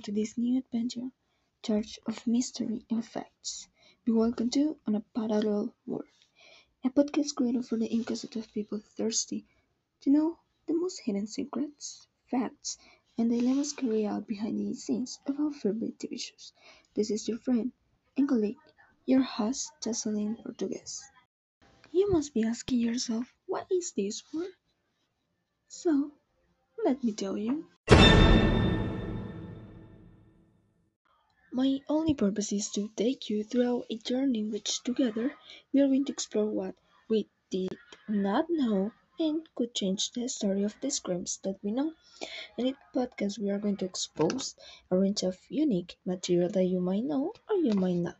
to this new adventure, Church of mystery and facts. Be welcome to On a Parallel World, a podcast created for the inquisitive people thirsty to know the most hidden secrets, facts, and dilemmas carried out behind the scenes of our favorite TV shows. This is your friend and colleague, your host, Jocelyn Portuguese. You must be asking yourself, what is this for? So, let me tell you. My only purpose is to take you through a journey in which together we are going to explore what we did not know and could change the story of these crimes that we know. In this podcast, we are going to expose a range of unique material that you might know or you might not.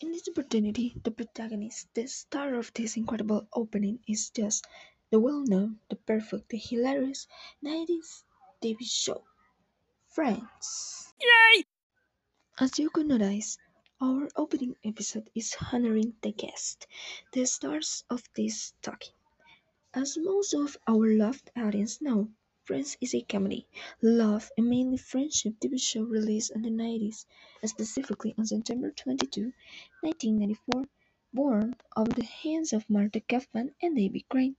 In this opportunity, the protagonist, the star of this incredible opening, is just the well known, the perfect, the hilarious 90s TV show, Friends. Yay! As you could notice, our opening episode is honoring the guest, the stars of this talking. As most of our loved audience know, Friends is a comedy, love, and mainly friendship TV show released in the 90s, specifically on September 22, 1994, born of the hands of Marta Kauffman and David Crane,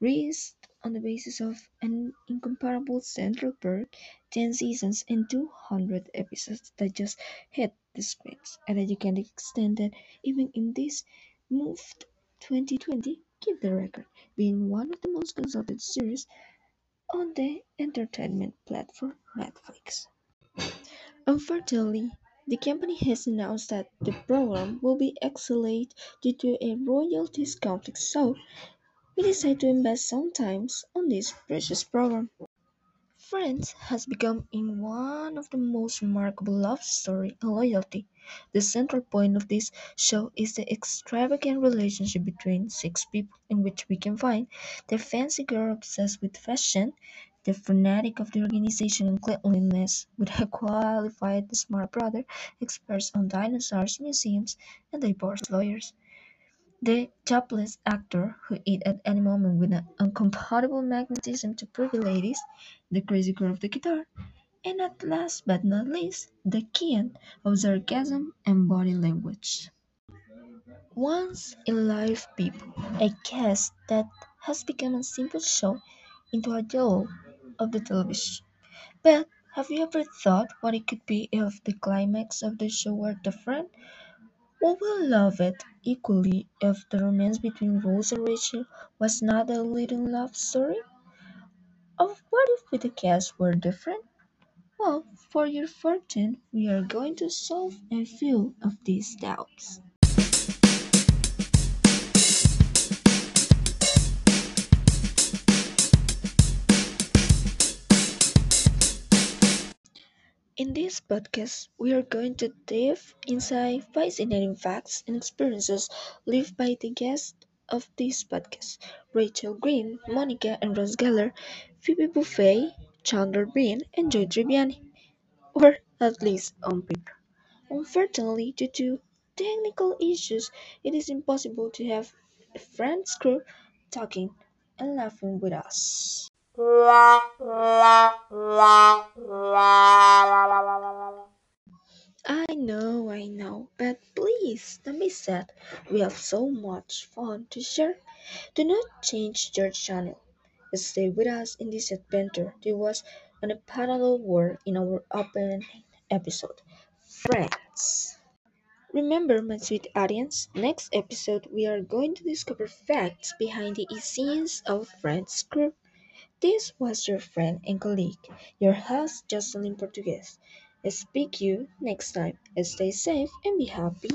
raised on the basis of an incomparable Central Perk, 10 seasons and 200 episodes that just hit the screens, and that you can extend that even in this moved 2020 keep the record, being one of the most consulted series on the entertainment platform Netflix. Unfortunately, the company has announced that the program will be exiled due to a royalties conflict, so we decided to invest some time on this precious program. Friends has become in one of the most remarkable love story and loyalty. The central point of this show is the extravagant relationship between six people in which we can find the fancy girl obsessed with fashion, the fanatic of the organization and cleanliness, with a qualified the smart brother, experts on dinosaurs, museums, and divorce lawyers. The topless actor who eat at any moment with an incompatible magnetism to pretty ladies, the crazy girl of the guitar, and at last but not least, the king of sarcasm and body language. Once in life people, a cast that has become a simple show into a jewel of the television. But have you ever thought what it could be if the climax of the show were different? We will love it equally if the romance between Ross and Rachel was not a little love story. Of what if the cast were different? Well, for your fortune, we are going to solve a few of these doubts. In this podcast, we are going to dive inside fascinating facts and experiences lived by the guests of this podcast Rachel Green, Monica and Ross Geller, Phoebe Buffay, Chandler Bing, and Joey Tribbiani, or at least on paper. Unfortunately, due to technical issues, it is impossible to have a friends crew talking and laughing with us. I know, I know, but please don't be sad. We have so much fun to share. Do not change your channel. Stay with us in this adventure. There was on a parallel world in our opening episode. Friends. Remember, my sweet audience, next episode we are going to discover facts behind the scenes of Friends group. This was your friend and colleague, your host Jocelyn Portuguese. Speak you next time. Stay safe and be happy.